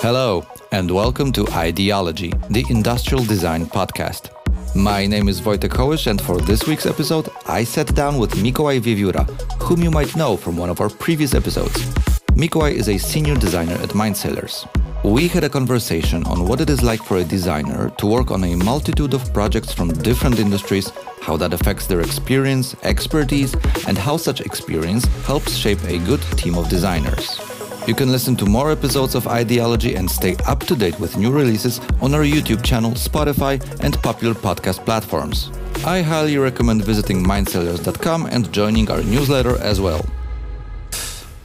Hello, and welcome to IDology, the industrial design podcast. My name is Wojtek Hołysz, and for this week's episode, I sat down with Mikołaj Wiewióra, whom you might know from one of our previous episodes. Mikołaj is a senior designer at Mindsailers. We had a conversation on what it is like for a designer to work on a multitude of projects from different industries, how that affects their experience, expertise, and how such experience helps shape a good team of designers. You can listen to more episodes of IDology and stay up to date with new releases on our YouTube channel, Spotify, and popular podcast platforms. I highly recommend visiting mindsailers.com and joining our newsletter as well.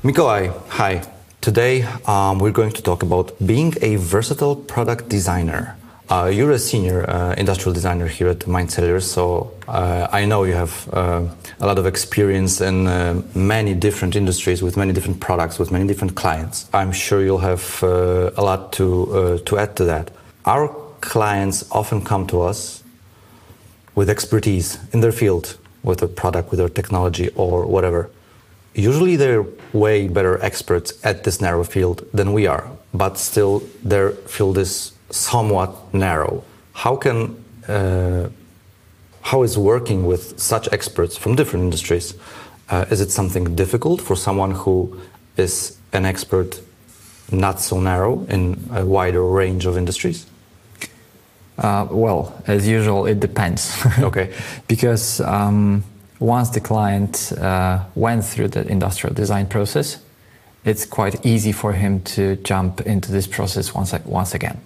Mikołaj, hi. Today, um, we're going to talk about being a versatile product designer. Uh, you're a senior uh, industrial designer here at Mindsailers, so uh, I know you have uh, a lot of experience in uh, many different industries with many different products, with many different clients. I'm sure you'll have uh, a lot to, to add to that. Our clients often come to us with expertise in their field, with a product, with their technology, or whatever usually they're way better experts at this narrow field than we are, but still their field is somewhat narrow. How can uh, how is working with such experts from different industries? Uh, is it something difficult for someone who is an expert not so narrow in a wider range of industries? Uh, well, as usual, it depends. okay. because um, once the client uh, went through the industrial design process, it's quite easy for him to jump into this process once, once again.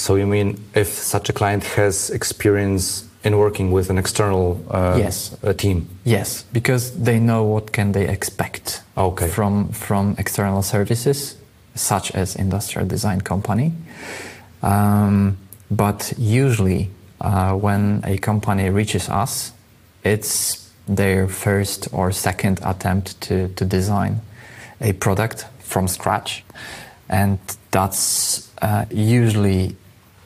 So you mean if such a client has experience in working with an external uh, yes. team? Yes, because they know what can they expect okay. from from external services, such as industrial design company. Um, but usually, uh, when a company reaches us, it's their first or second attempt to, to design a product from scratch. And that's uh, usually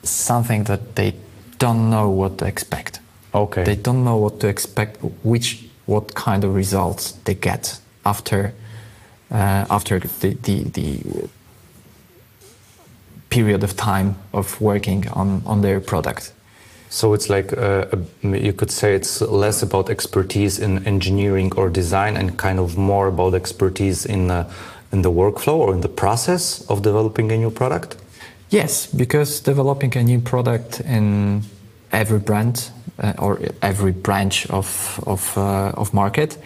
something that they don't know what to expect. Okay. They don't know what to expect, which, what kind of results they get after, uh, after the, the, the period of time of working on, on their product. So it's like uh, you could say it's less about expertise in engineering or design and kind of more about expertise in uh, in the workflow or in the process of developing a new product. Yes, because developing a new product in every brand uh, or every branch of of uh, of market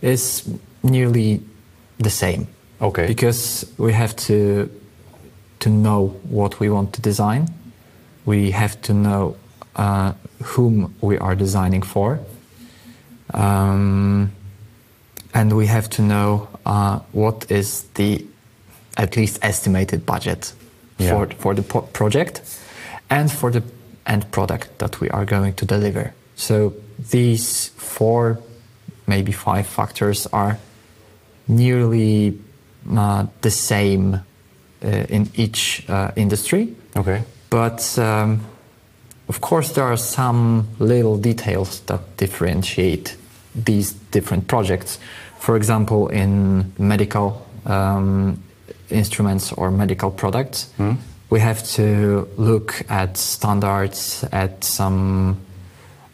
is nearly the same. Okay. Because we have to to know what we want to design. We have to know uh, whom we are designing for. Um, and we have to know uh, what is the at least estimated budget yeah. for, for the po- project and for the end product that we are going to deliver. So these four, maybe five factors are nearly uh, the same uh, in each uh, industry. Okay. But um, of course, there are some little details that differentiate these different projects. For example, in medical um, instruments or medical products, mm. we have to look at standards, at some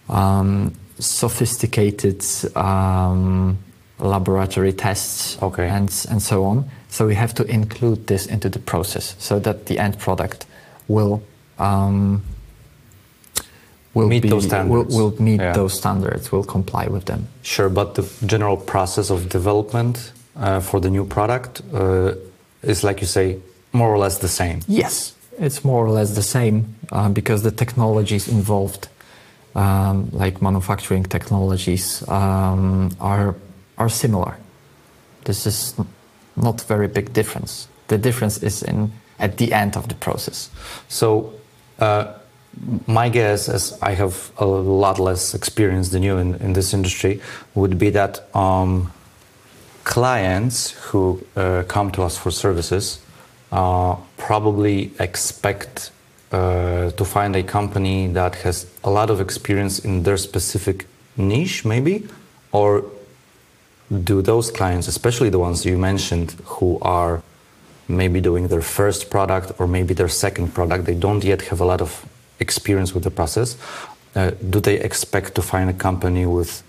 um, sophisticated um, laboratory tests, okay. and, and so on. So we have to include this into the process so that the end product will um, will meet be, those standards. Will, will meet yeah. those standards. Will comply with them. Sure, but the general process of development uh, for the new product uh, is, like you say, more or less the same. Yes, it's more or less the same uh, because the technologies involved, um, like manufacturing technologies, um, are are similar. This is not very big difference. The difference is in at the end of the process. So uh, my guess, as I have a lot less experience than you in, in this industry, would be that um, clients who uh, come to us for services uh, probably expect uh, to find a company that has a lot of experience in their specific niche, maybe, or do those clients, especially the ones you mentioned, who are maybe doing their first product or maybe their second product. They don't yet have a lot of experience with the process. Uh, do they expect to find a company with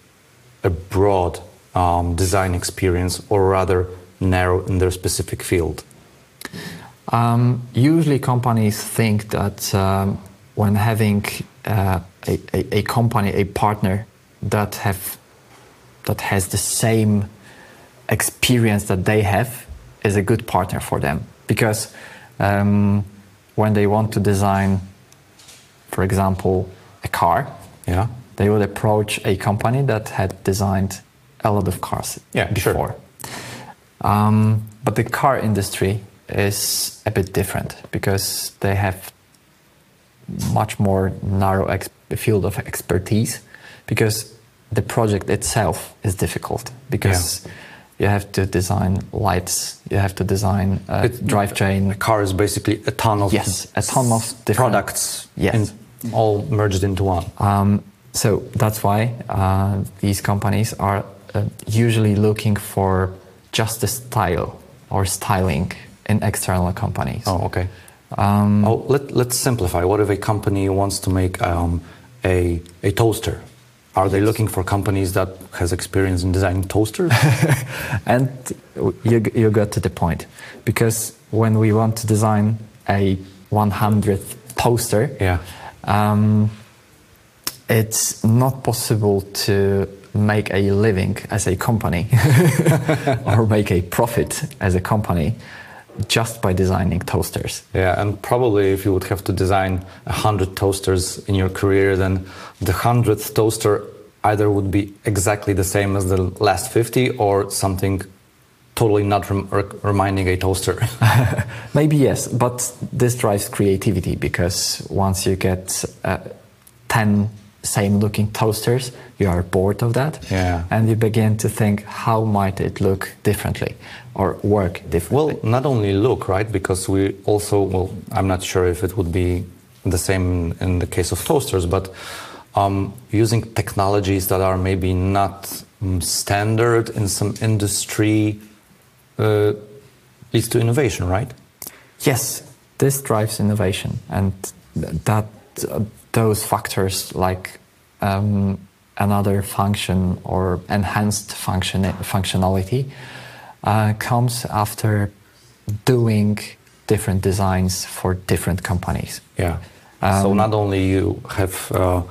a broad um, design experience or rather narrow in their specific field? Um, usually, companies think that um, when having uh, a, a, a, company, a partner that have that has the same experience that they have, is a good partner for them because um, when they want to design, for example, a car, yeah, they would approach a company that had designed a lot of cars yeah, before. Sure. Um, but the car industry is a bit different because they have much more narrow field of expertise because the project itself is difficult because yeah. you have to design lights, you have to design a drivetrain. A car is basically a ton of yes, a ton of different products, yes, all merged into one. Um, so that's why uh, these companies are uh, usually looking for just the style or styling in external companies. Oh, okay. Um, oh, let, let's simplify. What if a company wants to make um, a, a toaster? Are they looking for companies that has experience in designing toasters? and you, you got to the point. Because when we want to design a 100th toaster, yeah. Um, it's not possible to make a living as a company or make a profit as a company just by designing toasters. Yeah, and probably if you would have to design a hundred toasters in your career, then the hundredth toaster either would be exactly the same as the last 50 or something totally not rem- reminding a toaster. Maybe yes, but this drives creativity because once you get uh, 10 same looking toasters, you are bored of that. Yeah. And you begin to think, how might it look differently or work differently? Well, not only look, right? Because we also, well, I'm not sure if it would be the same in the case of toasters, but um, using technologies that are maybe not um, standard in some industry uh, leads to innovation, right? Yes, this drives innovation, and that uh, those factors like um, another function or enhanced function functionality uh, comes after doing different designs for different companies. Yeah. Um, so not only you have uh,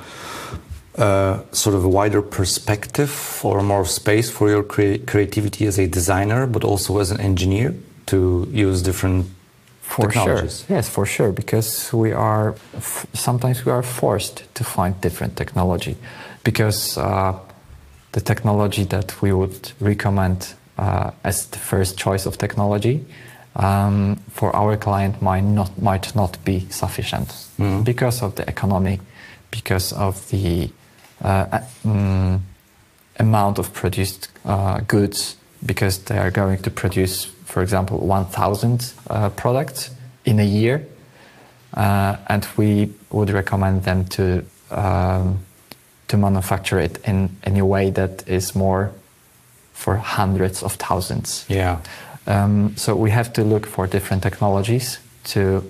uh, sort of a wider perspective or more space for your cre- creativity as a designer, but also as an engineer to use different for sure. Yes, for sure, because we are f- sometimes we are forced to find different technology, because uh, the technology that we would recommend uh, as the first choice of technology um, for our client might not might not be sufficient mm-hmm. because of the economy, because of the uh, um, amount of produced uh, goods, because they are going to produce for example, 1,000 uh, products in a year. Uh, and we would recommend them to, um, to manufacture it in, in a way that is more for hundreds of thousands. Yeah. Um, so we have to look for different technologies to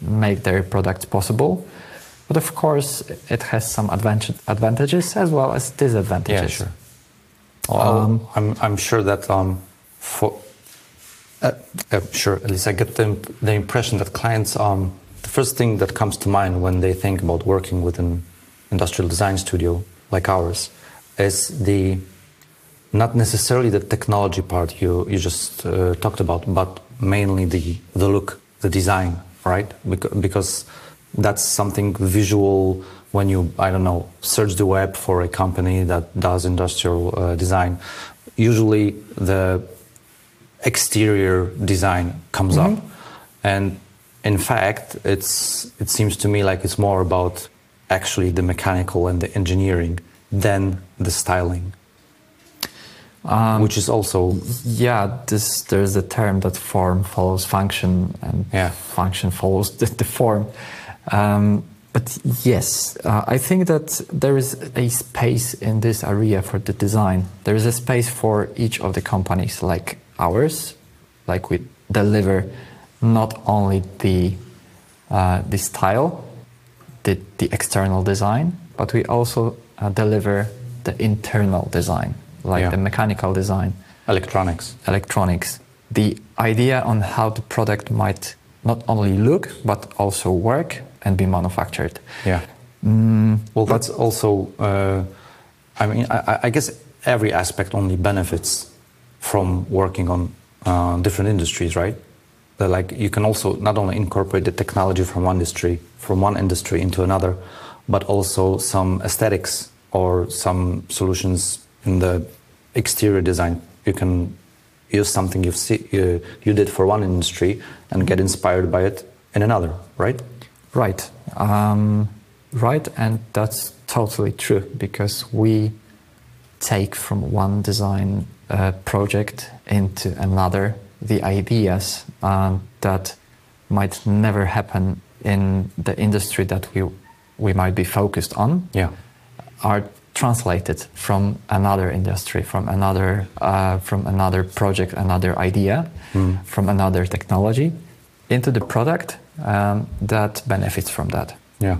make their products possible. But of course, it has some advantages as well as disadvantages. Yeah, sure. Well, um, I'm, I'm sure that um, for, uh, uh, sure. At least I get the, the impression that clients, um, the first thing that comes to mind when they think about working with an industrial design studio like ours is the not necessarily the technology part you, you just uh, talked about, but mainly the, the look, the design, right? Because that's something visual when you, I don't know, search the web for a company that does industrial uh, design. Usually the exterior design comes mm-hmm. up. And in fact, it's, it seems to me like it's more about actually the mechanical and the engineering than the styling. Um, which is also yeah this there's a term that form follows function and yeah. function follows the, the form um, but yes uh, i think that there is a space in this area for the design there is a space for each of the companies like ours, like we deliver not only the uh, the style, the, the external design, but we also uh, deliver the internal design, like Yeah. the mechanical design, Electronics. electronics. The idea on how the product might not only look but also work and be manufactured. Yeah. Mm, Well, that's also. Uh, I mean, I, I guess every aspect only benefits from working on uh, different industries, right? That, like you can also not only incorporate the technology from one industry from one industry into another, but also some aesthetics or some solutions in the exterior design. You can use something you've see, you, you did for one industry and get inspired by it in another, right? Right. Um, right, and that's totally true because we take from one design uh, project into another the ideas um, that might never happen in the industry that we we might be focused on Yeah. are translated from another industry, from another uh, from another project, another idea, from another technology, into the product um, that benefits from that. Yeah.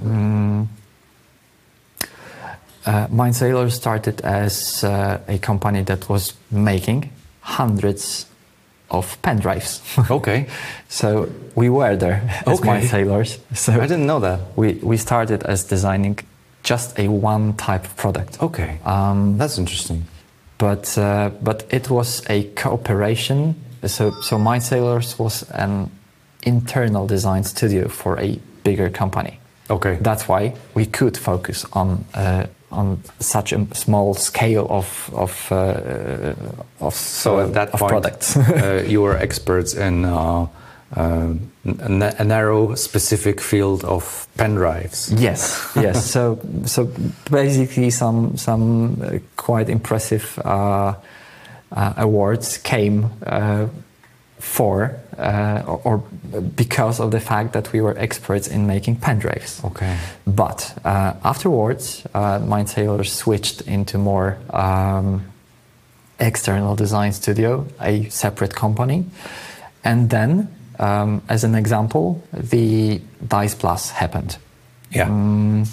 Uh, Mind Sailor started as uh, a company that was making hundreds of pen drives. Okay. so we were there as Okay. Mindsailers. So I didn't know that. we, we started as designing just a one type of product. Okay. Um, That's interesting. but uh, but it was a cooperation. So so Mindsailers was an internal design studio for a bigger company. Okay. That's why we could focus on uh, on such a small scale of of uh, of So uh, at that of point, products. uh, you were experts in uh, uh, a, na- narrow, specific field of pen drives. Yes, yes. so, so basically, some some uh, quite impressive uh, uh, awards came uh, for uh, or, or because of the fact that we were experts in making pen drives. Okay. But uh, afterwards, uh, Mind Sailor switched into more um, external design studio, a separate company, and then, um, as an example, the Dice Plus happened. Yeah. Mm,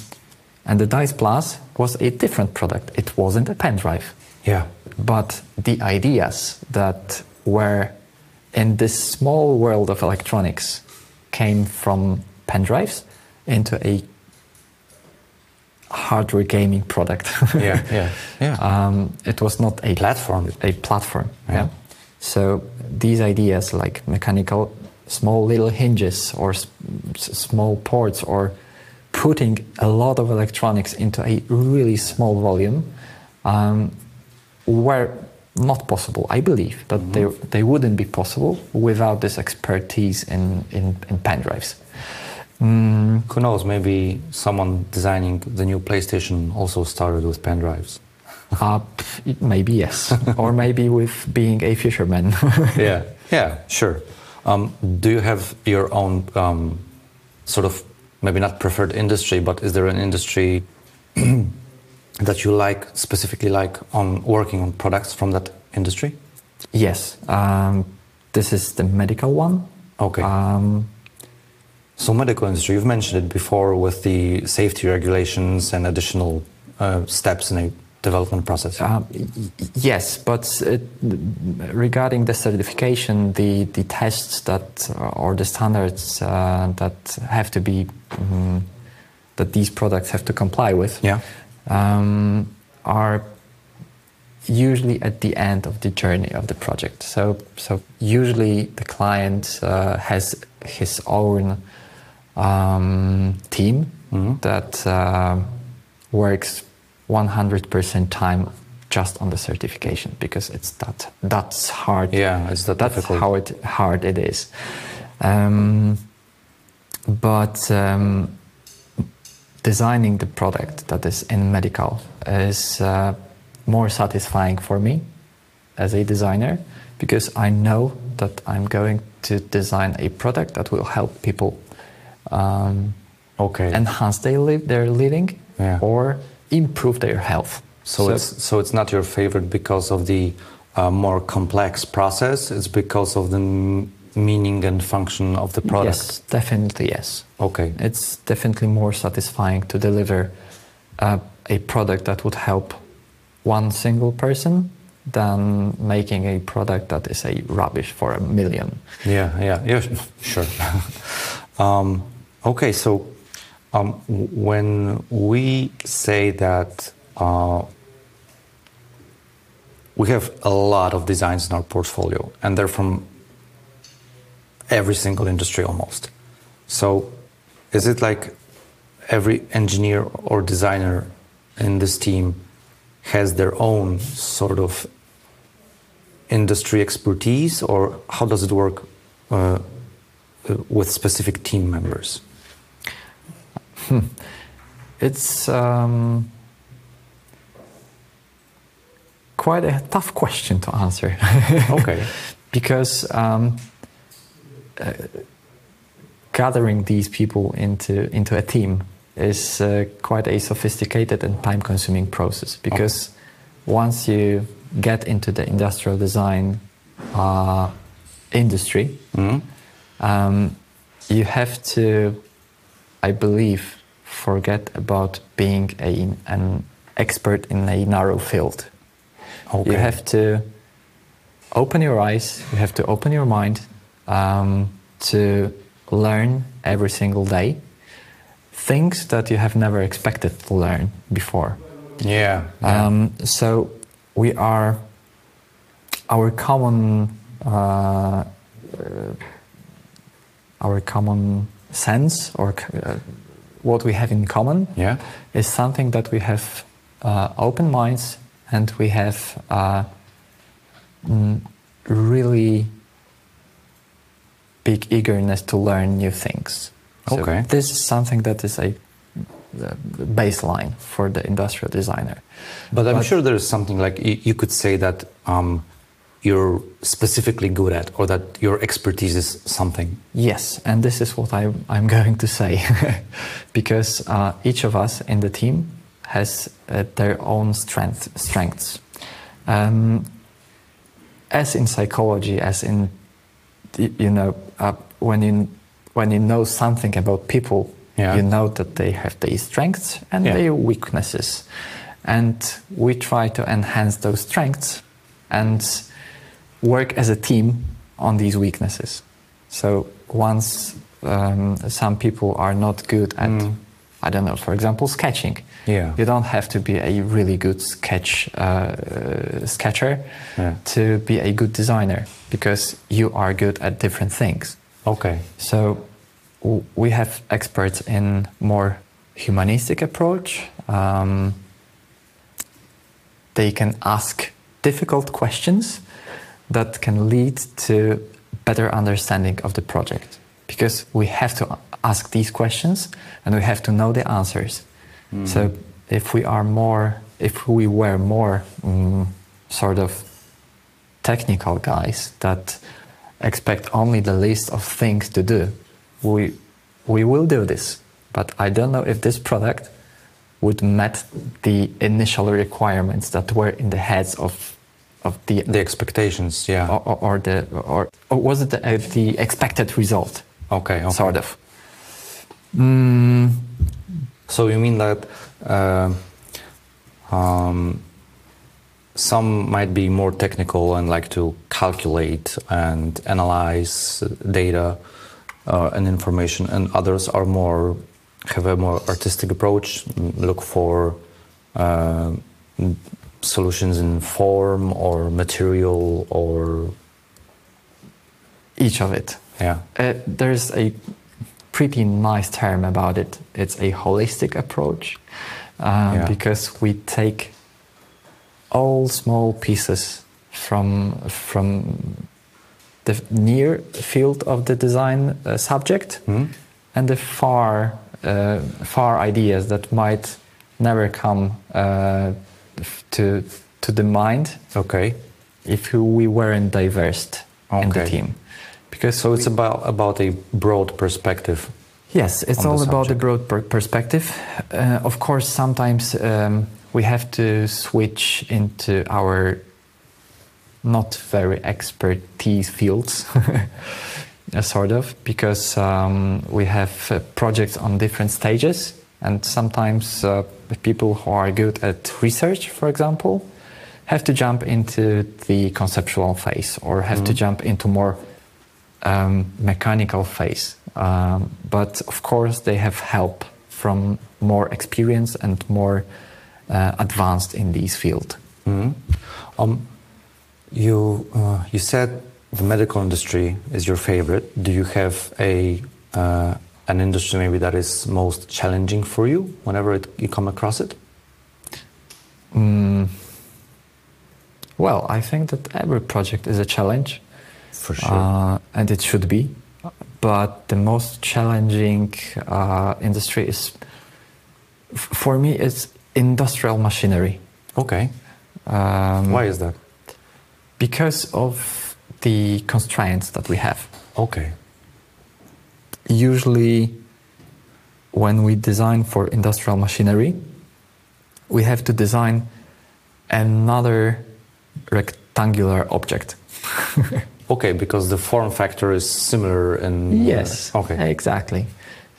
and the Dice Plus was a different product. It wasn't a pen drive, Yeah. but the ideas that were in this small world of electronics came from pen drives into a hardware gaming product. Yeah. Yeah. Yeah. um, it was not a Platform. A platform. Yeah. Yeah. So these ideas like mechanical, small little hinges or small ports or putting a lot of electronics into a really small volume um, were not possible. I believe that they, they wouldn't be possible without this expertise in, in, in pen drives. Mm, Who knows? Maybe someone designing the new PlayStation also started with pen drives. uh, maybe yes, or maybe with being a fisherman. yeah. Yeah. Sure. Um, do you have your own um, sort of maybe not preferred industry, but is there an industry that you like specifically like on working on products from that industry? yes, um, this is the medical one. Okay. Um, So medical industry, you've mentioned it before with the safety regulations and additional uh, steps in a development process. Y- yes, but uh, regarding the certification, the, the tests that uh, or the standards uh, that have to be um, that these products have to comply with Yeah. Um, are usually at the end of the journey of the project. So, so usually the client uh, has his own um, team Mhm. that uh, works 100% time just on the certification because it's that that's hard. Yeah, it's that that's difficult. how it hard it is. Um, but um, designing the product that is in medical is uh, more satisfying for me as a designer because I know that I'm going to design a product that will help people um, Okay. enhance their, li- their living Yeah. or improve their health. so, it's so it's not your favorite because of the uh, more complex process. It's because of the meaning and function of the product. Yes, definitely yes. Okay. It's definitely more satisfying to deliver uh, a product that would help one single person than making a product that is a rubbish for a million. Yeah, yeah, yeah, sure. um, okay, so um, when we say that uh, we have a lot of designs in our portfolio, and they're from every single industry almost. So, is it like every engineer or designer in this team has their own sort of industry expertise, or how does it work uh, with specific team members? Hmm. It's um, quite a tough question to answer. okay. because um, uh, gathering these people into into a team is uh, quite a sophisticated and time-consuming process. Because once you get into the industrial design uh, industry, mm-hmm. um, you have to, I believe, forget about being a, an expert in a narrow field. Okay. You have to open your eyes, you have to open your mind um, to learn every single day things that you have never expected to learn before. Yeah. yeah. Um, so we are our common uh, uh, our common sense or uh, what we have in common yeah. is something that we have uh, open minds and we have uh, mm, really big eagerness to learn new things. So okay. This is something that is a baseline for the industrial designer. But I'm sure there is something like you, you could say that um, you're specifically good at or that your expertise is something. Yes, and this is what I, I'm going to say. because uh, each of us in the team has uh, their own strength, strengths. Um, as in psychology, as in, you know, uh, when you when you know something about people, yeah. you know that they have their strengths and yeah. their weaknesses. And we try to enhance those strengths and work as a team on these weaknesses. So once um, some people are not good at, mm. I don't know, for example, sketching. Yeah. You don't have to be a really good sketch uh, sketcher yeah. to be a good designer because you are good at different things. Okay. So we have experts in more humanistic approach. Um, they can ask difficult questions that can lead to better understanding of the project because we have to ask these questions and we have to know the answers. Mm. So if we are more, if we were more um, sort of technical guys that expect only the list of things to do, we we will do this, but I don't know if this product would met the initial requirements that were in the heads of of the the expectations, yeah, or, or, or the or, or, was it the, uh, the, expected result? Okay, okay. sort of. Mm. So you mean that uh, um, some might be more technical and like to calculate and analyze data uh, and information, and others are more have a more artistic approach, look for uh, solutions in form or material or each of it. Yeah, uh, there's a pretty nice term about it. It's a holistic approach uh, yeah. because we take all small pieces from from the near field of the design uh, subject mm. and the far uh, far ideas that might never come uh, to to the mind. Okay. If we weren't diverse okay. in the team, because so it's about about a broad perspective. Yes, it's all about the broad per perspective. Uh, of course, sometimes um, we have to switch into our not very expertise fields, sort of, because um, we have uh, projects on different stages, and sometimes uh, people who are good at research, for example, have to jump into the conceptual phase or have to jump into more um, mechanical phase. Um, but of course, they have help from more experience and more uh, advanced in this field. Um, you uh, you said the medical industry is your favorite. Do you have a uh, an industry maybe that is most challenging for you whenever it, you come across it? Well, I think that every project is a challenge. For sure. uh, and it should be. But the most challenging uh, industry is, for me, it's industrial machinery okay. um, Why is that? because of the constraints that we have. Okay. Usually, when we design for industrial machinery, we have to design another rectangular object. Okay, because the form factor is similar in. Yes. Okay. Exactly.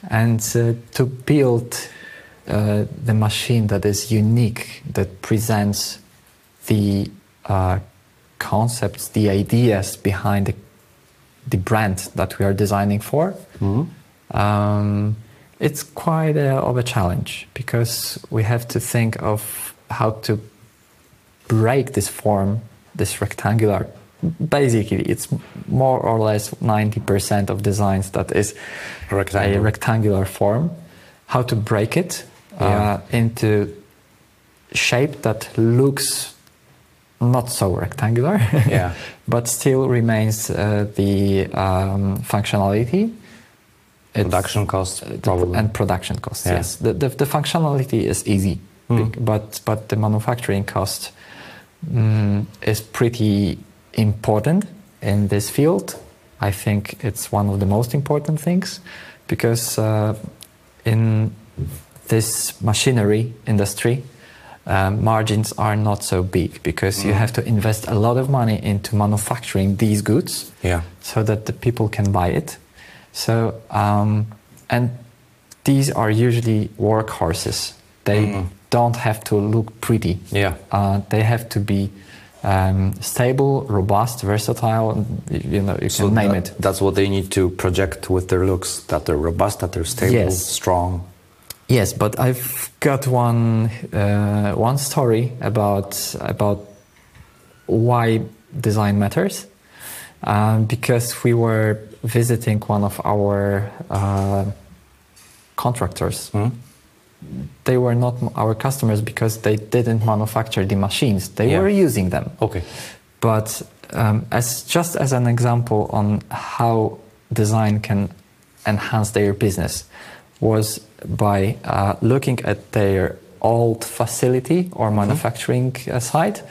And uh, to build uh, the machine that is unique, that presents the uh, concepts, the ideas behind the, the brand that we are designing for, um, it's quite a, of a challenge because we have to think of how to break this form, this rectangular. Basically, it's more or less 90% of designs that is a rectangular form. How to break it uh, into shape that looks not so rectangular, Yeah. but still remains uh, the um, functionality. It's- Production cost, uh, probably. and production costs. Yeah. Yes, the, the, the functionality is easy, Mm. but but the manufacturing cost mm, is pretty important in this field. I think it's one of the most important things because uh, in this machinery industry, um, margins are not so big because you have to invest a lot of money into manufacturing these goods Yeah. so that the people can buy it. So, um, and these are usually workhorses. They don't have to look pretty. Yeah. Uh, they have to be um, stable, robust, versatile. You know, you can name that- it. That's what they need to project with their looks. That they're robust, that they're stable, Yes. strong. Yes, but I've got one uh, one story about about why design matters. Um, because we were visiting one of our uh, contractors. Hmm? They were not our customers because they didn't manufacture the machines. They Yeah. were using them. Okay. But um, as just as an example on how design can enhance their business was by uh, looking at their old facility or manufacturing uh, site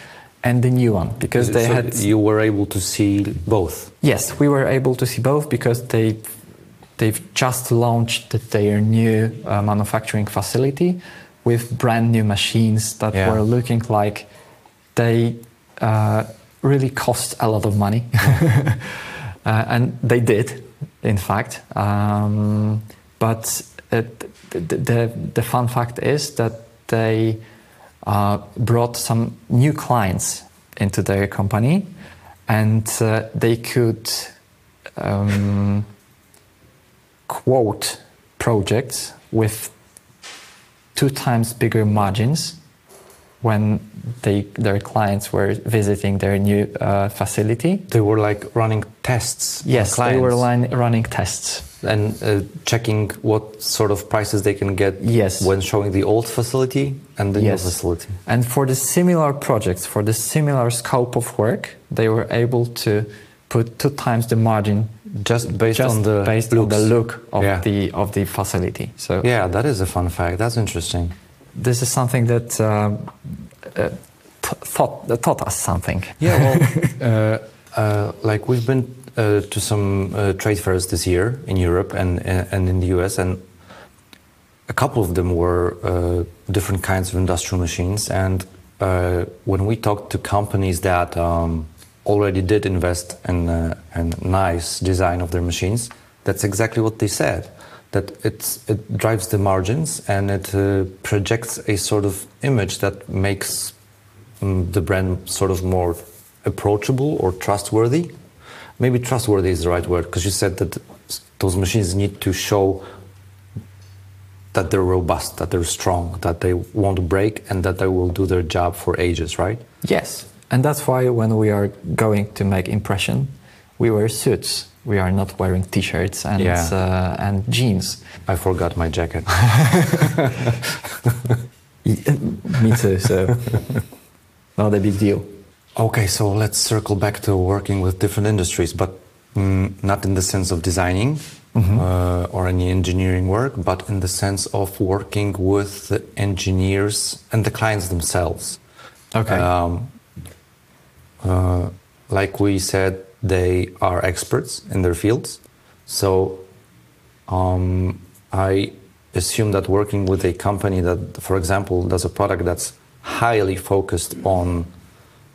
and the new one because they So had You were able to see both. yes we were able to see both because they they've just launched their new uh, manufacturing facility with brand new machines that Yeah. were looking like they uh, really cost a lot of money. Uh, and they did in fact. Um, but uh, the, the, the fun fact is that they uh, brought some new clients into their company and uh, they could um, quote projects with two times bigger margins when they, their clients were visiting their new uh, facility. They were like running tests. Yes, they were line, running tests. and uh, checking what sort of prices they can get. Yes. When showing the old facility and the Yes. new facility. And for the similar projects, for the similar scope of work, they were able to put two times the margin Just based just on the based on the look of Yeah. the of the facility. So Yeah, that is a fun fact. That's interesting. this is something that um, uh, th- thought that taught us something. Yeah, well, uh, uh, like we've been uh, to some uh, trade fairs this year in Europe and and in the US, and a couple of them were uh, different kinds of industrial machines. And uh, when we talked to companies that um, already did invest in a, a nice design of their machines, that's exactly what they said. That it drives the margins and it uh, projects a sort of image that makes um, the brand sort of more approachable or trustworthy. Maybe trustworthy is the right word because you said that those machines need to show that they're robust, that they're strong, that they won't break, and that they will do their job for ages, right? Yes, and that's why when we are going to make impression, we wear suits. We are not wearing t-shirts and Yeah. uh, and jeans. I forgot my jacket. Me too. So not a big deal. Okay, so let's circle back to working with different industries, but mm, not in the sense of designing uh, or any engineering work, but in the sense of working with the engineers and the clients themselves. Okay. Um, uh, like we said, they are experts in their fields. So um, I assume that working with a company that, for example, does a product that's highly focused on,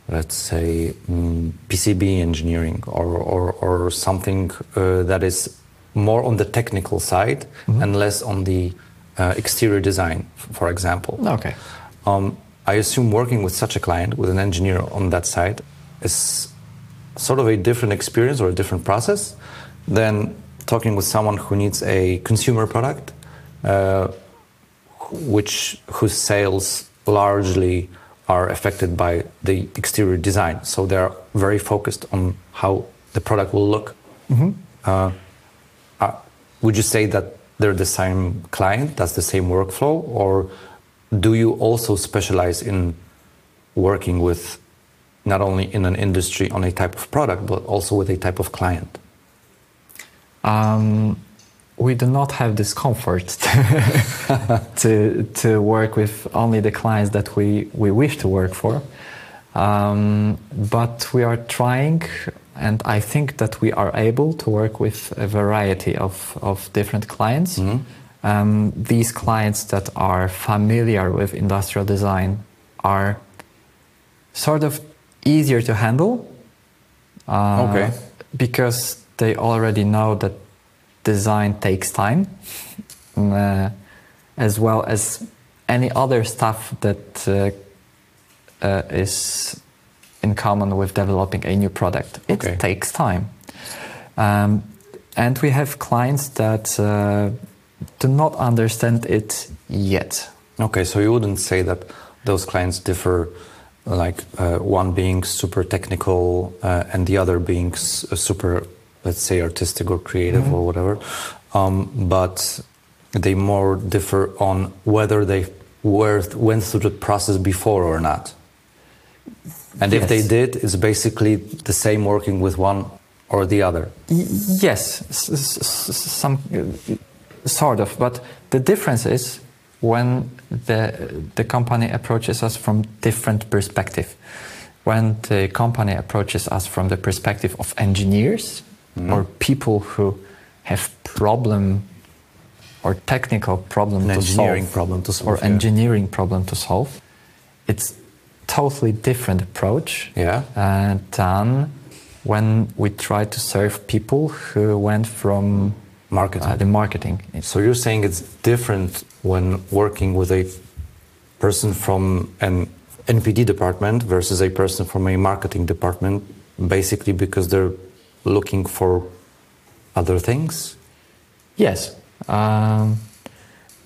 let's say, mm, PCB engineering or, or, or something uh, that is more on the technical side and less on the uh, exterior design, for example. Okay. Um, I assume working with such a client, with an engineer on that side, is sort of a different experience or a different process than talking with someone who needs a consumer product, uh, which whose sales largely are affected by the exterior design. So they're very focused on how the product will look. Uh, uh, would you say that they're the same client, that's the same workflow, or do you also specialize in working with not only in an industry on a type of product, but also with a type of client? Um, we do not have this comfort to, to work with only the clients that we, we wish to work for. Um, but we are trying, and I think that we are able to work with a variety of, of different clients. Um, these clients that are familiar with industrial design are sort of easier to handle. Uh, Okay. Because they already know that design takes time, uh, as well as any other stuff that uh, uh, is in common with developing a new product. It Okay. takes time. Um, and we have clients that uh, do not understand it yet. Okay, so you wouldn't say that those clients differ, like uh, one being super technical uh, and the other being s- super, let's say, artistic or creative or whatever, um, but they more differ on whether they were, went through the process before or not. And if they did, it's basically the same working with one or the other. Y- yes, s- s- some uh, sort of, but the difference is when the the company approaches us from different perspective. When the company approaches us from the perspective of engineers or people who have problem or technical problem An to engineering solve, problem to solve, or yeah. engineering problem to solve, it's totally different approach Yeah. uh, than when we try to serve people who went from Marketing. uh, the marketing. So you're saying it's different when working with a person from an NPD department versus a person from a marketing department, basically because they're looking for other things. Yes. Um,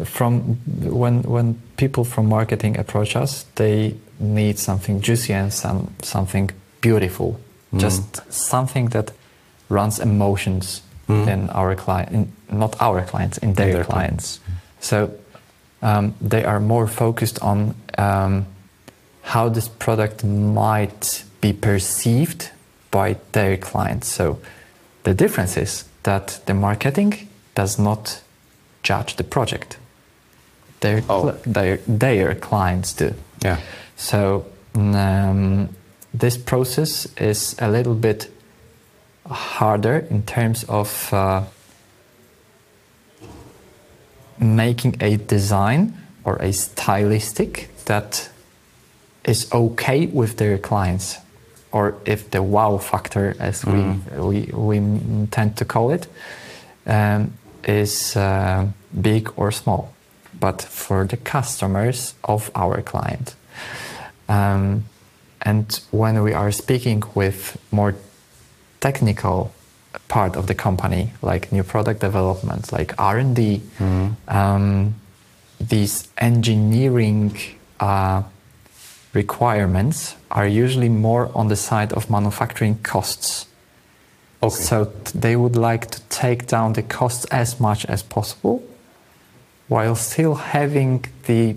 from when when people from marketing approach us, they need something juicy and some something beautiful, just something that runs emotions in our client, in, not our clients, in their, their clients. So um, they are more focused on um, how this product might be perceived by their clients. So the difference is that the marketing does not judge the project. Their, Oh. their, their clients do. Yeah. So um, this process is a little bit harder in terms of uh, making a design or a stylistic that is okay with their clients. or if the wow factor, as we, we, we tend to call it, um, is uh, big or small, but for the customers of our client. Um, and when we are speaking with more technical part of the company, like new product development, like R and D, um, these engineering uh, requirements are usually more on the side of manufacturing costs. Okay. So t- they would like to take down the costs as much as possible, while still having the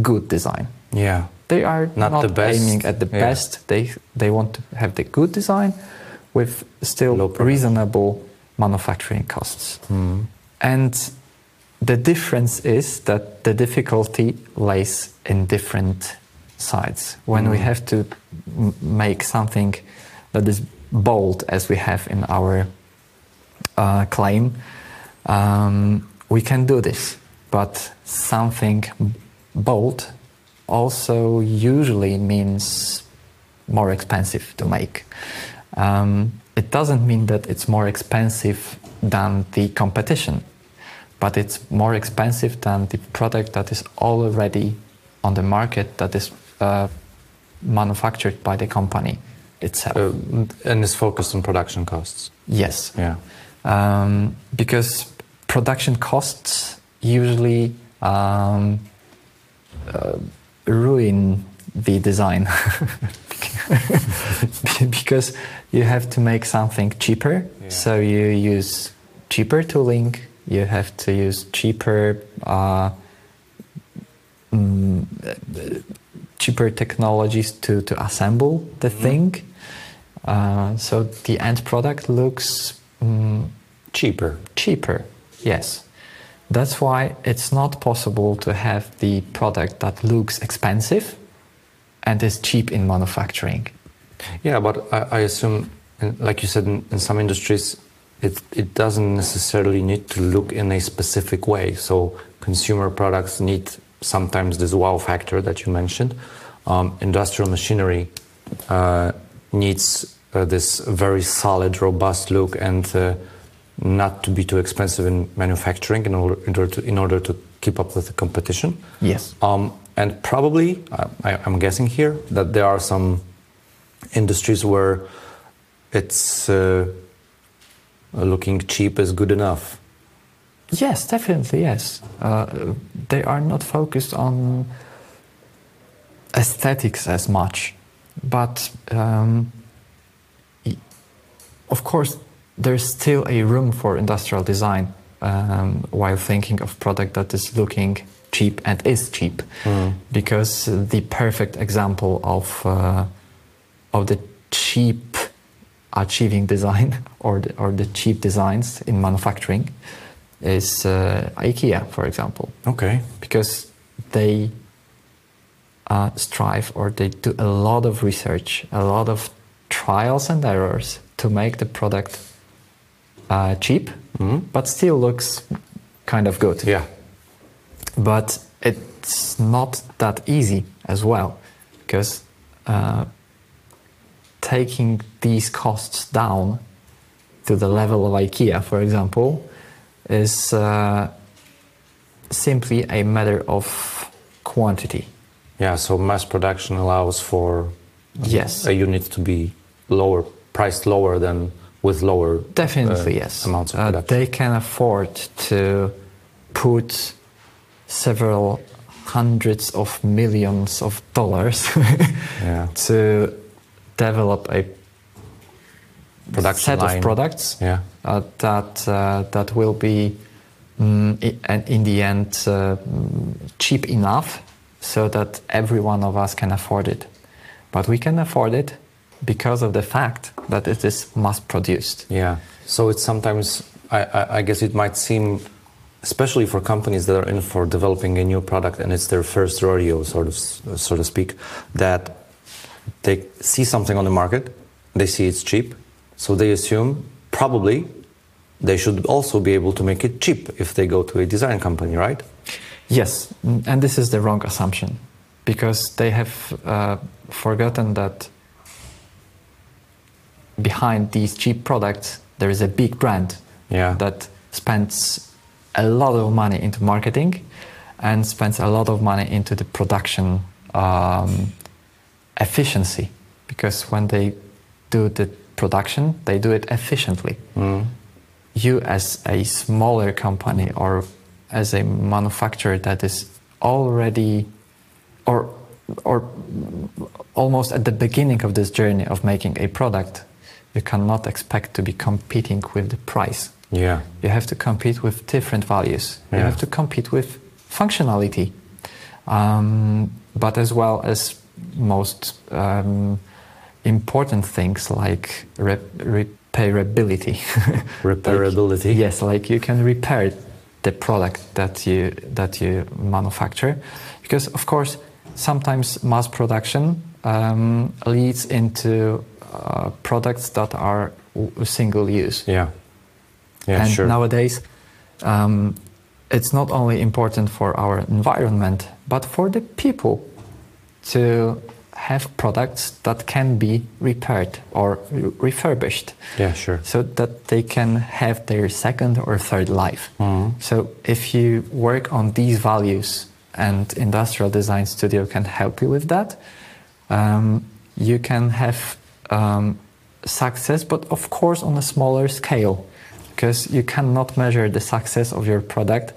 good design. yeah. They are Not not, the best, aiming at the yeah. best. They they want to have the good design with still reasonable manufacturing costs. And the difference is that the difficulty lays in different sides. When we have to make something that is bold, as we have in our uh, claim, um, we can do this. But something bold also usually means more expensive to make. Um, it doesn't mean that it's more expensive than the competition, but it's more expensive than the product that is already on the market that is uh, manufactured by the company itself. Uh, and is focused on production costs. yes Yeah. um, because production costs usually um, uh, ruin the design because you have to make something cheaper so you use cheaper tooling you have to use cheaper uh, mm, cheaper technologies to, to assemble the thing uh, so the end product looks mm, Cheaper. cheaper. Yes. That's why it's not possible to have the product that looks expensive and is cheap in manufacturing. Yeah, but I, I assume, like you said, in, in some industries, it, it doesn't necessarily need to look in a specific way. So consumer products need sometimes this wow factor that you mentioned. Um, industrial machinery uh, needs uh, this very solid, robust look and uh, not to be too expensive in manufacturing in order, in order, to, in order to keep up with the competition. Yes. Um, and probably, I, I'm guessing here, that there are some industries where it's uh, looking cheap is good enough. Yes, definitely, yes. Uh, they are not focused on aesthetics as much, but um, of course, there's still a room for industrial design um, while thinking of product that is looking cheap and is cheap, because the perfect example of uh, of the cheap achieving design or the, or the cheap designs in manufacturing is uh, IKEA, for example, Okay. because they uh, strive or they do a lot of research, a lot of trials and errors to make the product uh, cheap, but still looks kind of good. Yeah. But it's not that easy as well, because uh, taking these costs down to the level of IKEA, for example, is uh, simply a matter of quantity. Yeah, so mass production allows for Yes. a unit to be lower, priced lower than with lower Definitely, uh, yes. amounts of Uh, production. they can afford to put several hundreds of millions of dollars yeah. to develop a Production set line. of products Yeah. uh, that uh, that will be mm, i- and in the end uh, mm, cheap enough so that every one of us can afford it. But we can afford it because of the fact that it is mass produced. Yeah. So it's sometimes, I, I, I guess it might seem, especially for companies that are in for developing a new product and it's their first rodeo, sort of, so to speak, that they see something on the market, they see it's cheap, so they assume probably they should also be able to make it cheap if they go to a design company, right? Yes, and this is the wrong assumption because they have uh, forgotten that behind these cheap products, there is a big brand Yeah. that spends a lot of money into marketing and spends a lot of money into the production um, efficiency because when they do the production, they do it efficiently. You, as a smaller company or as a manufacturer that is already or or almost at the beginning of this journey of making a product, you cannot expect to be competing with the price. Yeah. You have to compete with different values. You have to compete with functionality, um, but as well as most um, important things like rep- repairability. Repairability. Like- yes, like you can repair the product that you that you manufacture, because of course sometimes mass production um, leads into uh, products that are w- single use. Yeah. Yeah, and sure. nowadays, um, it's not only important for our environment, but for the people to have products that can be repaired or re- refurbished. yeah, sure. So that they can have their second or third life. Mm-hmm. So if you work on these values and industrial design studio can help you with that, um, you can have um, success, but of course on a smaller scale, because you cannot measure the success of your product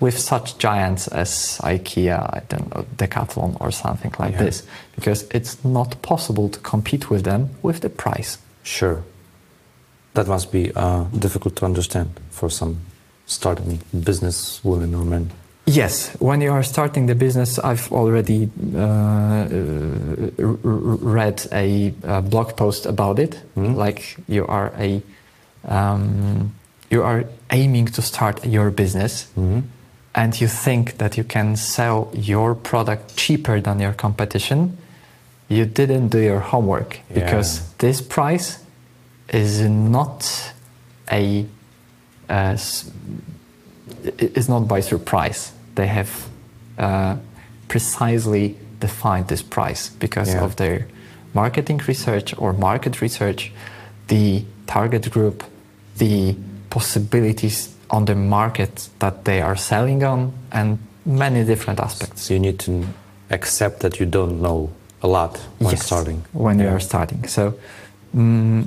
with such giants as IKEA, I don't know, Decathlon or something like Yeah. this, because it's not possible to compete with them with the price. Sure. That must be uh, difficult to understand for some starting business women or men. Yes, when you are starting the business, I've already uh, read a, uh blog post about it. Like you are a, um, you are aiming to start your business, and you think that you can sell your product cheaper than your competition. You didn't do your homework because this price is not a uh, is not by surprise. They have uh, precisely defined this price because Yeah. of their marketing research or market research, the target group, the possibilities on the market that they are selling on, and many different aspects. So you need to accept that you don't know a lot when Yes, starting. When you are starting. So mm,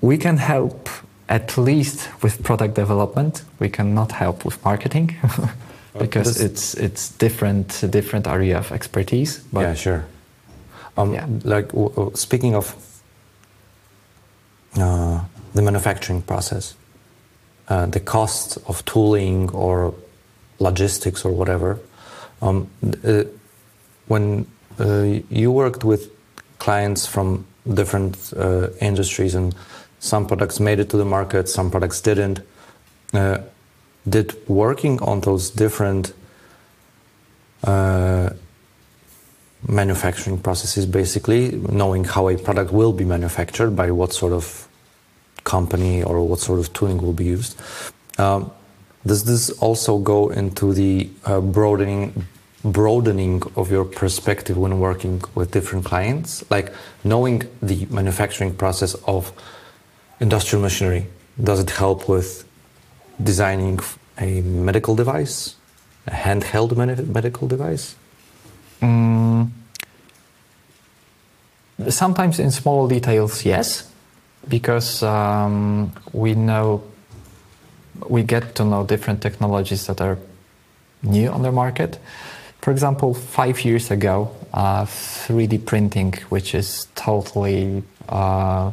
we can help at least with product development. We cannot help with marketing because this- it's it's different different area of expertise. But yeah, sure. Um, Yeah. Like speaking of uh, the manufacturing process, uh, the cost of tooling or logistics or whatever. Um, uh, when uh, you worked with clients from different uh, industries and some products made it to the market, some products didn't. Uh, did working on those different manufacturing processes, basically knowing how a product will be manufactured by what sort of company or what sort of tooling will be used. Um, does this also go into the uh, broadening broadening of your perspective when working with different clients? Like knowing the manufacturing process of industrial machinery does it help with designing a medical device a handheld medical device? Mm, sometimes in small details, yes, because um, we know we get to know different technologies that are new on the market. For example, five years ago, uh, 3D printing, which is totally uh,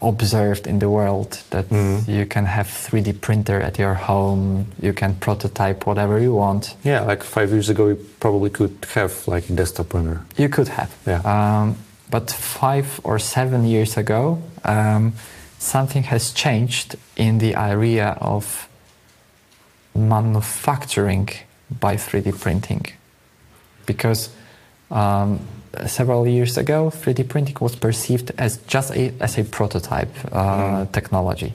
observed in the world, that you can have 3D printer at your home, you can prototype whatever you want. yeah like five years ago you probably could have like a desktop printer You could have. Yeah. Um, but five or seven years ago, um, something has changed in the area of manufacturing by 3D printing. Because um, several years ago, 3D printing was perceived as just a, as a prototype uh, technology.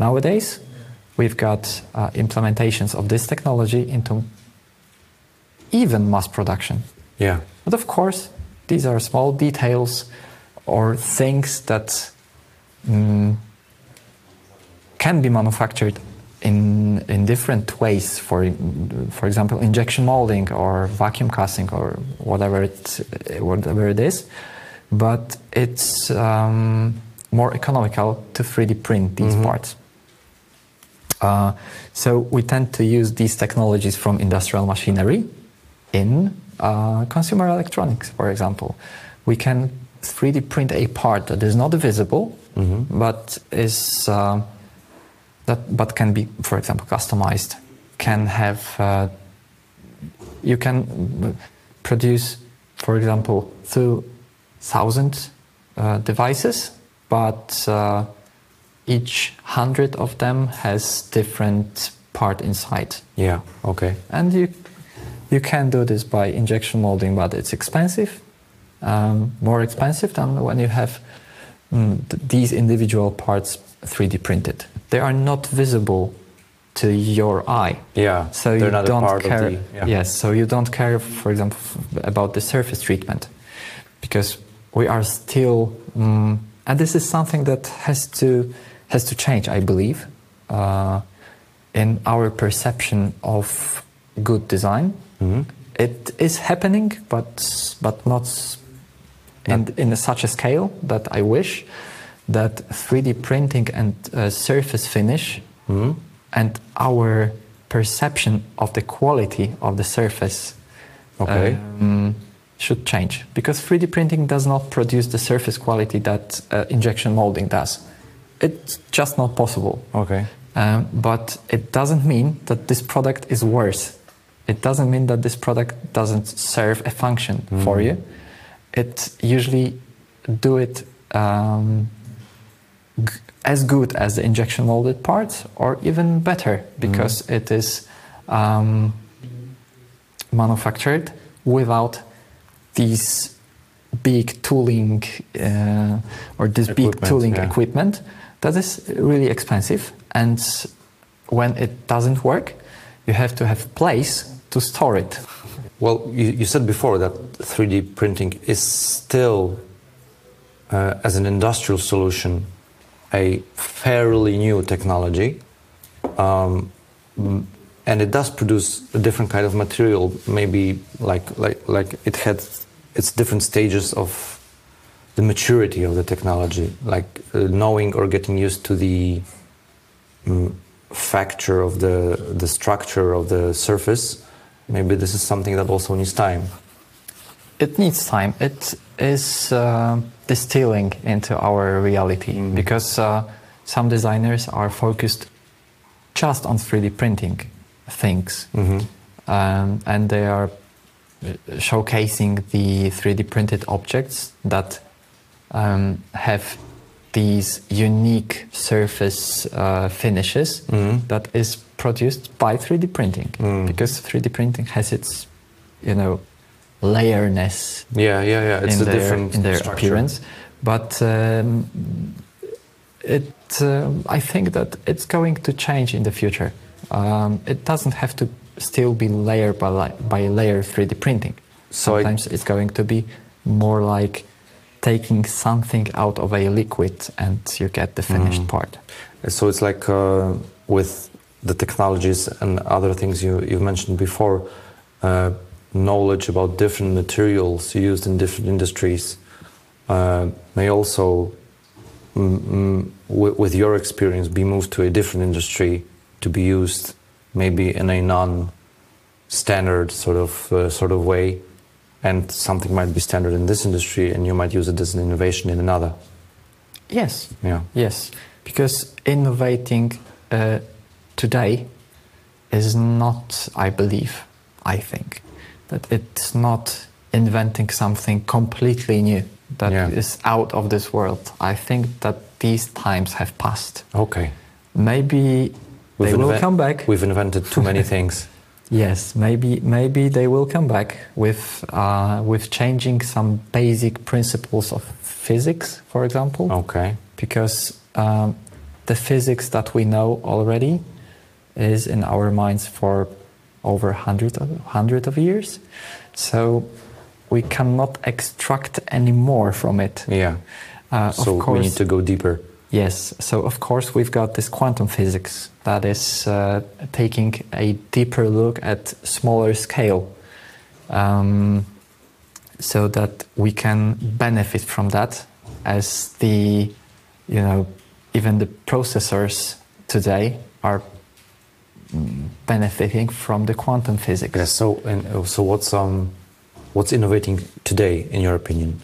Nowadays, we've got uh, implementations of this technology into even mass production. yeah But of course, these are small details or things that mm, can be manufactured in in different ways. For for example, injection molding or vacuum casting or whatever it whatever it is, but it's um, more economical to 3D print these mm-hmm. parts. Uh, so we tend to use these technologies from industrial machinery in uh, consumer electronics, for example. We can 3D print a part that is not visible, mm-hmm. but is uh, that but can be, for example, customized. Can have uh, you can produce, for example, two thousand uh, devices, but uh, each hundred of them has different part inside. Yeah. Okay. And you you can do this by injection molding, but it's expensive, um, more expensive than when you have mm, th- these individual parts 3D printed. They are not visible to your eye. Yeah. So you don't care. The, yeah. Yes. So you don't care, for example, about the surface treatment, because we are still, um, and this is something that has to has to change, I believe, uh, in our perception of good design. Mm-hmm. It is happening, but but not in, in such a scale that I wish that 3D printing and uh, surface finish mm-hmm. and our perception of the quality of the surface okay. um, should change because 3D printing does not produce the surface quality that uh, injection molding does. It's just not possible. Okay. Um, but it doesn't mean that this product is worse. It doesn't mean that this product doesn't serve a function mm-hmm. for you. It usually do it um, g- as good as the injection molded parts, or even better because mm-hmm. it is um, manufactured without these big tooling uh, or this equipment, big tooling yeah. equipment that is really expensive and when it doesn't work you have to have place to store it well you, you said before that 3d printing is still uh, as an industrial solution a fairly new technology um, and it does produce a different kind of material maybe like like like it had its different stages of the maturity of the technology, like uh, knowing or getting used to the um, factor of the the structure of the surface. Maybe this is something that also needs time. It needs time. It is uh, distilling into our reality mm. because uh, some designers are focused just on 3D printing things, mm-hmm. um, and they are showcasing the 3D printed objects that um, have these unique surface uh, finishes mm. that is produced by 3D printing mm. because 3D printing has its, you know, layerness. Yeah, yeah, yeah. It's in a their, different in their structure. appearance, but um, it. Uh, I think that it's going to change in the future. Um, it doesn't have to still be layer by, by layer 3D printing. Sometimes I, it's going to be more like taking something out of a liquid and you get the finished mm. part. So it's like uh, with the technologies and other things you, you've mentioned before, uh, knowledge about different materials used in different industries uh, may also, mm, mm, with your experience, be moved to a different industry to be used maybe in a non-standard sort of uh, sort of way, and something might be standard in this industry, and you might use it as an innovation in another. Yes. Yeah. Yes, because innovating uh, today is not, I believe, I think, that it's not inventing something completely new that yeah. is out of this world. I think that these times have passed. Okay. Maybe We've they will come back. We've invented too many things. Yes, maybe maybe they will come back with uh, with changing some basic principles of physics, for example. Okay. Because um, the physics that we know already is in our minds for over hundred of, hundred of years. So we cannot extract any more from it. Yeah. Uh, so of course, we need to go deeper. Yes. So of course we've got this quantum physics that is uh, taking a deeper look at smaller scale, um, so that we can benefit from that as the, you know, even the processors today are benefiting from the quantum physics. Yes. So and so what's um what's innovating today in your opinion?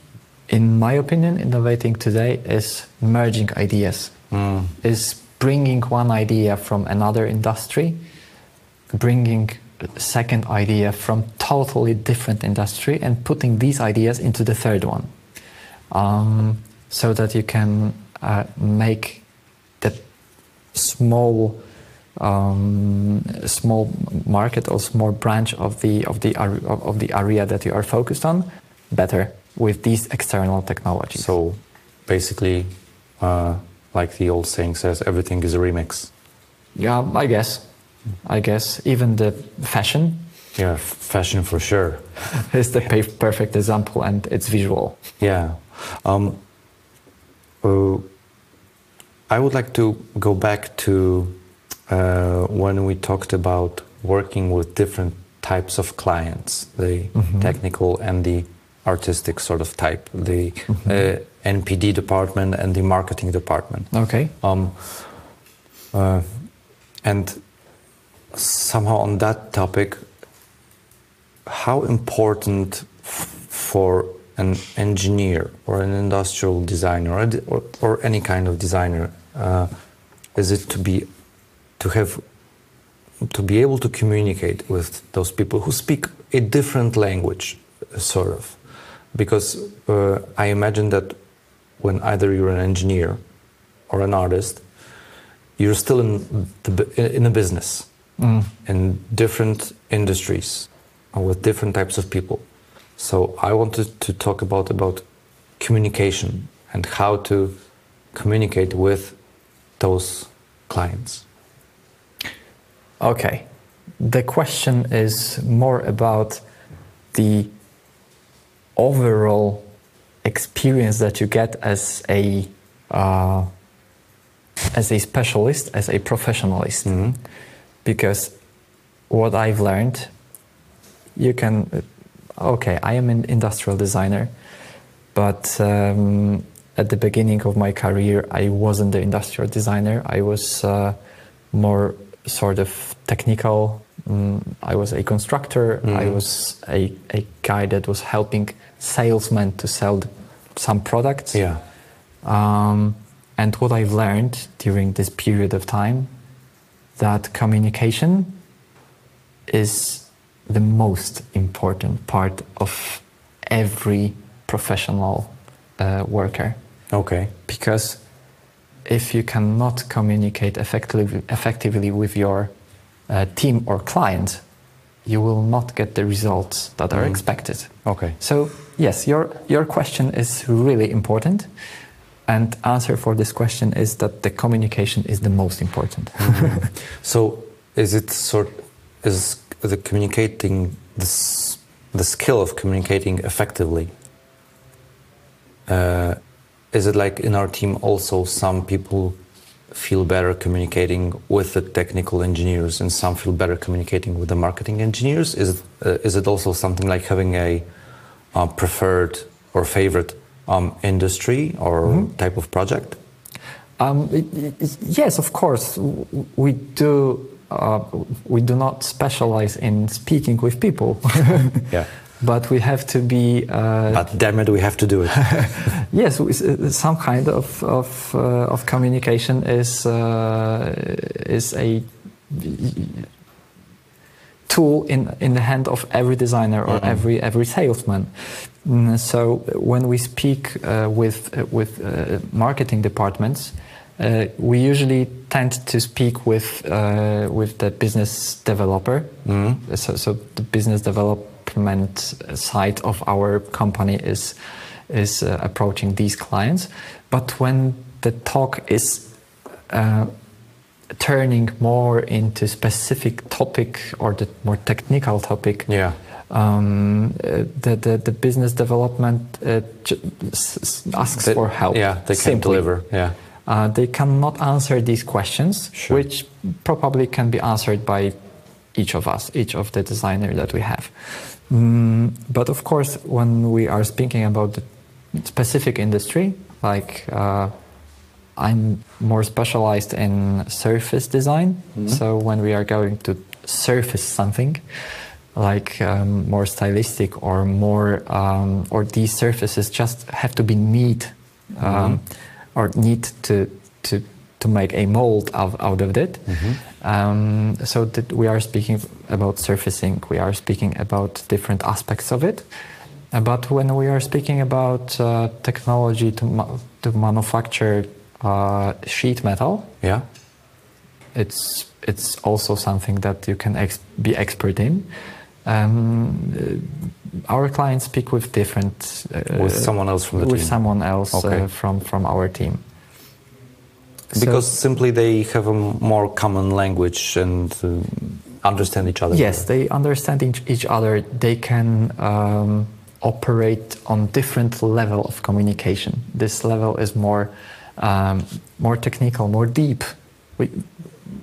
In my opinion, innovating today is merging ideas, Mm. is bringing one idea from another industry, bringing a second idea from totally different industry, and putting these ideas into the third one, um, so that you can uh, make the small. Um, small market or small branch of the of the of the area that you are focused on better with these external technologies. So basically, uh, like the old saying says, everything is a remix. yeah, I guess, I guess even the fashion Yeah, fashion for sure. is the pa- perfect example, and it's visual. Yeah. Um, uh, I would like to go back to uh, when we talked about working with different types of clients the technical and the artistic sort of type, the uh, NPD department and the marketing department. Okay. Um, uh, and somehow on that topic, how important f- for an engineer or an industrial designer or, d- or, or any kind of designer uh, is it to be to have to be able to communicate with those people who speak a different language, sort of, because uh, I imagine that when either you're an engineer or an artist, you're still in the, in a business in different industries with different types of people. So I wanted to talk about about communication and how to communicate with those clients. Okay. The question is more about the overall experience that you get as a uh, as a specialist, as a professionalist. Because what I've learned, you can. Okay, I am an industrial designer, but um, at the beginning of my career, I wasn't the industrial designer. I was uh, more sort of technical. Mm, I was a constructor. I was a, a guy that was helping salesmen to sell some products. Yeah. Um, and what I've learned during this period of time that communication is the most important part of every professional uh, worker Okay. because if you cannot communicate effectively, effectively with your uh, team or client, you will not get the results that are expected. Okay. So yes, your your question is really important, and answer for this question is that the communication is the most important. So is it sort is the communicating the the skill of communicating effectively? Uh, is it like in our team also some people feel better communicating with the technical engineers and some feel better communicating with the marketing engineers? Is it uh, is it also something like having a uh, preferred or favorite um, industry or type of project? Um, it- it- yes, of course, we do. Uh, we do not specialize in speaking with people, Yeah. But we have to be. Uh, But damn it, we have to do it. yes, some kind of of, uh, of communication is uh, is a tool in in the hand of every designer or every every salesman. Mm, So when we speak uh, with uh, with uh, marketing departments, uh, we usually tend to speak with uh, with the business developer. So, so the business development side of our company is is uh, approaching these clients. But when the talk is uh, turning more into specific topic or the more technical topic, Yeah. Um, uh, the, the the business development uh, j- s- s- asks They- for help. Yeah, they can deliver. Yeah. Uh, they cannot answer these questions, Sure. which probably can be answered by each of us, each of the designer that we have. Mm, but of course, when we are speaking about the specific industry, like uh, I'm more specialized in surface design, so when we are going to surface something, like um, more stylistic or more, um, or these surfaces just have to be neat, um, or neat to to to make a mold out, out of it. Um, so that we are speaking about surfacing, we are speaking about different aspects of it. Uh, But when we are speaking about uh, technology to, ma- to manufacture uh, sheet metal, Yeah. it's it's also something that you can ex- be expert in. Um, uh, our clients speak with different uh, With someone else from the with team. someone else Okay. uh, from from our team. So- Because simply they have a more common language and uh, understand each other. Yes, they understand each, other. They can um, operate on different level of communication. This level is more um, more technical, more deep. We,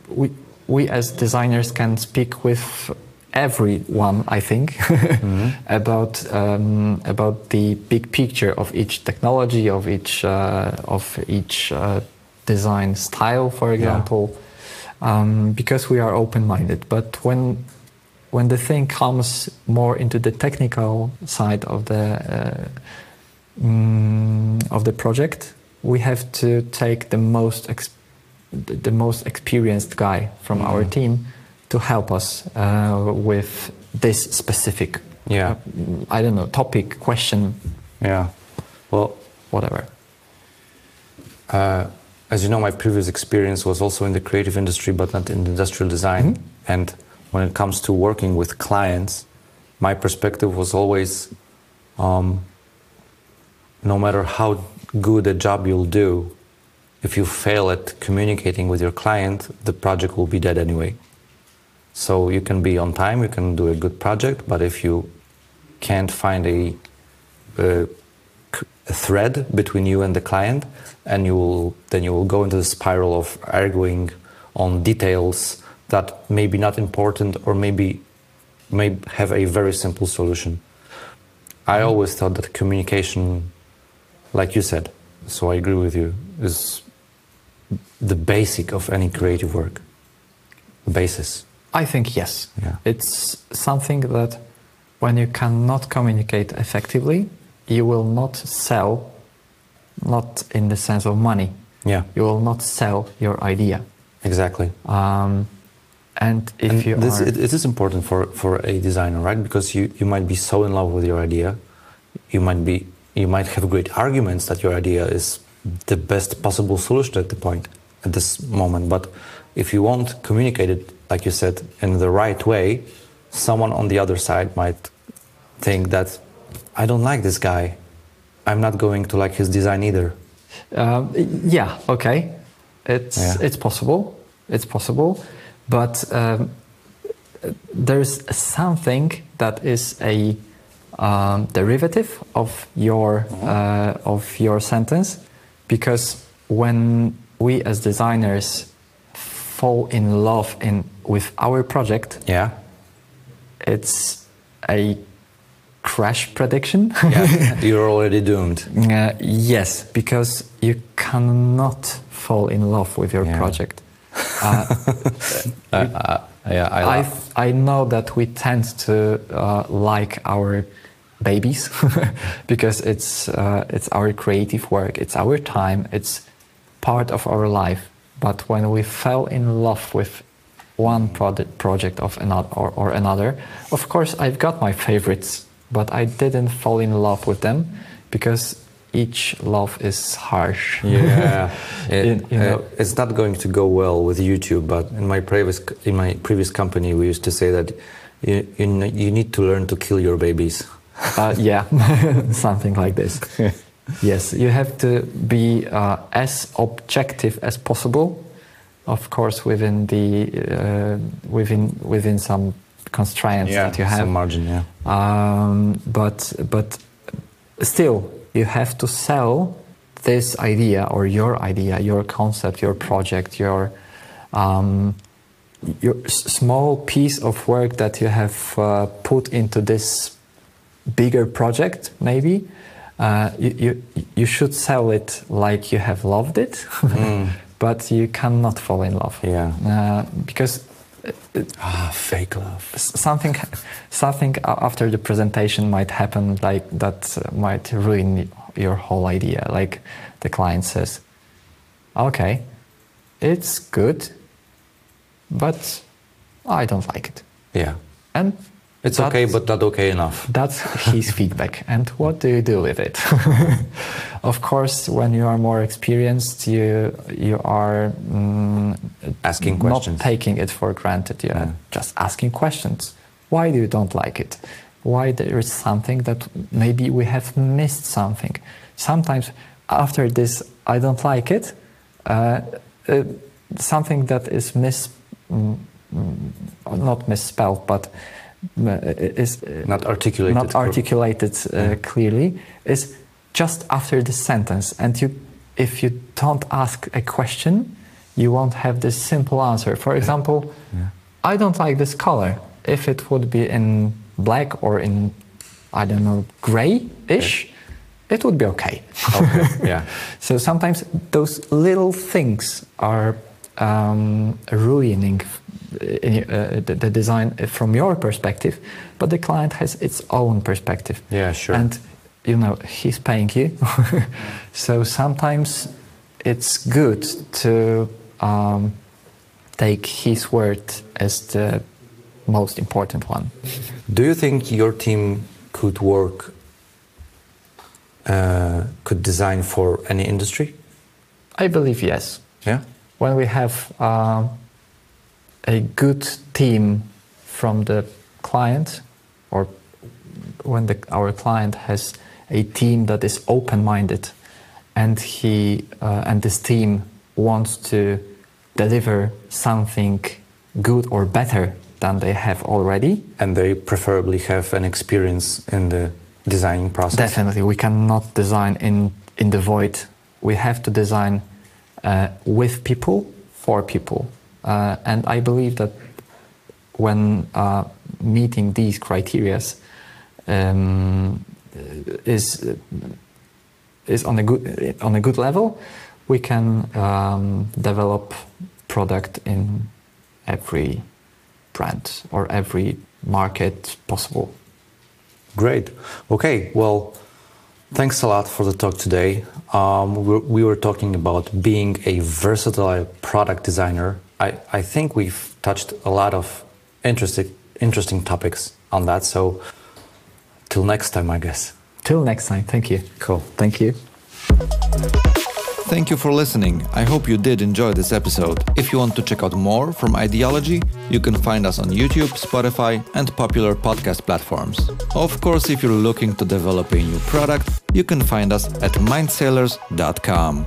we, we as designers can speak with everyone, I think, about um, about the big picture of each technology, of each uh, of each uh, design style, for example um, because we are open-minded. But when when the thing comes more into the technical side of the uh, mm, of the project, we have to take the most ex- the most experienced guy from our Mhm. team to help us uh, with this specific, Yeah. uh, I don't know, topic, question, Yeah. Well, whatever. Uh, as you know, my previous experience was also in the creative industry, but not in industrial design. Mhm. And when it comes to working with clients, my perspective was always um, no matter how good a job you'll do, if you fail at communicating with your client, the project will be dead anyway. So you can be on time, you can do a good project, but if you can't find a, a a thread between you and the client, and you will then you will go into the spiral of arguing on details that may be not important or maybe may have a very simple solution. I mm-hmm. always thought that communication, like you said, so I agree with you, is the basic of any creative work. The basis. I think yes. Yeah. It's something that when you cannot communicate effectively, you will not sell, not in the sense of money, Yeah, you will not sell your idea. exactly. Um, and if and you this are, it, it is important for, for a designer, right? Because you, you might be so in love with your idea, you might be you might have great arguments that your idea is the best possible solution at the point at this moment. But if you won't communicate it, like you said, in the right way, someone on the other side might think that I don't like this guy. I'm not going to like his design either. Um, yeah, okay, it's Yeah. it's possible, it's possible, but um, there's something that is a um, derivative of your uh, of your sentence, because when we as designers fall in love in with our project, Yeah. it's a crash prediction. Yeah. You're already doomed. Uh, yes, because you cannot fall in love with your Yeah. project. Uh, yeah, I, I, I know that we tend to uh, like our babies because it's uh, it's our creative work, it's our time, it's part of our life. But when we fell in love with one product, project of another or, or another, of course I've got my favorites, but I didn't fall in love with them because each love is harsh. Yeah, it, In- you know- uh, it's not going to go well with YouTube. But in my previous in my previous company, we used to say that you you, you need to learn to kill your babies. Uh, yeah, something like this. yes, you have to be uh, as objective as possible, of course, within the uh, within within some constraints yeah, that you have. some margin. Yeah. Um, but but still, you have to sell this idea or your idea, your concept, your project, your um, your small piece of work that you have uh, put into this bigger project, maybe. Uh, you, you you should sell it like you have loved it, but you cannot fall in love. Yeah. Uh, because Ah, fake love. something something after the presentation might happen like that uh, might ruin your whole idea like the client says okay it's good but i don't like it Yeah. and It's that's- okay, but not okay enough. that's his feedback and what do you do with it of course when you are more experienced you you are mm, Asking not questions. taking it for granted you're Yeah. just asking questions why do you don't like it why there is something that maybe we have missed something sometimes after this i don't like it uh, uh, something that is mis mm, mm, not misspelled but is uh, Not articulated. not articulated uh, Yeah. clearly is just after the sentence and you if you don't ask a question you won't have this simple answer for example Yeah. i don't like this color if it would be in black or in i don't know gray-ish it would be okay Okay. Yeah. so sometimes those little things are um, ruining uh, the, the design from your perspective, but the client has its own perspective. Yeah, sure. And you know he's paying you, so sometimes it's good to um, take his word as the most important one. Do you think your team could work, uh, could design for any industry? I believe yes. Yeah. When we have um, a good team from the client or when the, our client has a team that is open-minded and he uh, and this team wants to deliver something good or better than they have already And they preferably have an experience in the designing process. Definitely, we cannot design in in the void. We have to design uh, with people for people, uh, and I believe that when uh, meeting these criterias um, is is on a good on a good level, we can um, develop product in every brand or every market possible. Great. Okay. Well, thanks a lot for the talk today. Um, we, were, we were talking about being a versatile product designer. I, I think we've touched a lot of interesting interesting topics on that. So, till next time, I guess. Till next time, thank you. Cool. Thank you. Thank you for listening. I hope you did enjoy this episode. If you want to check out more from IDology, you can find us on YouTube, Spotify, and popular podcast platforms. Of course, if you're looking to develop a new product, you can find us at mindsailors.com.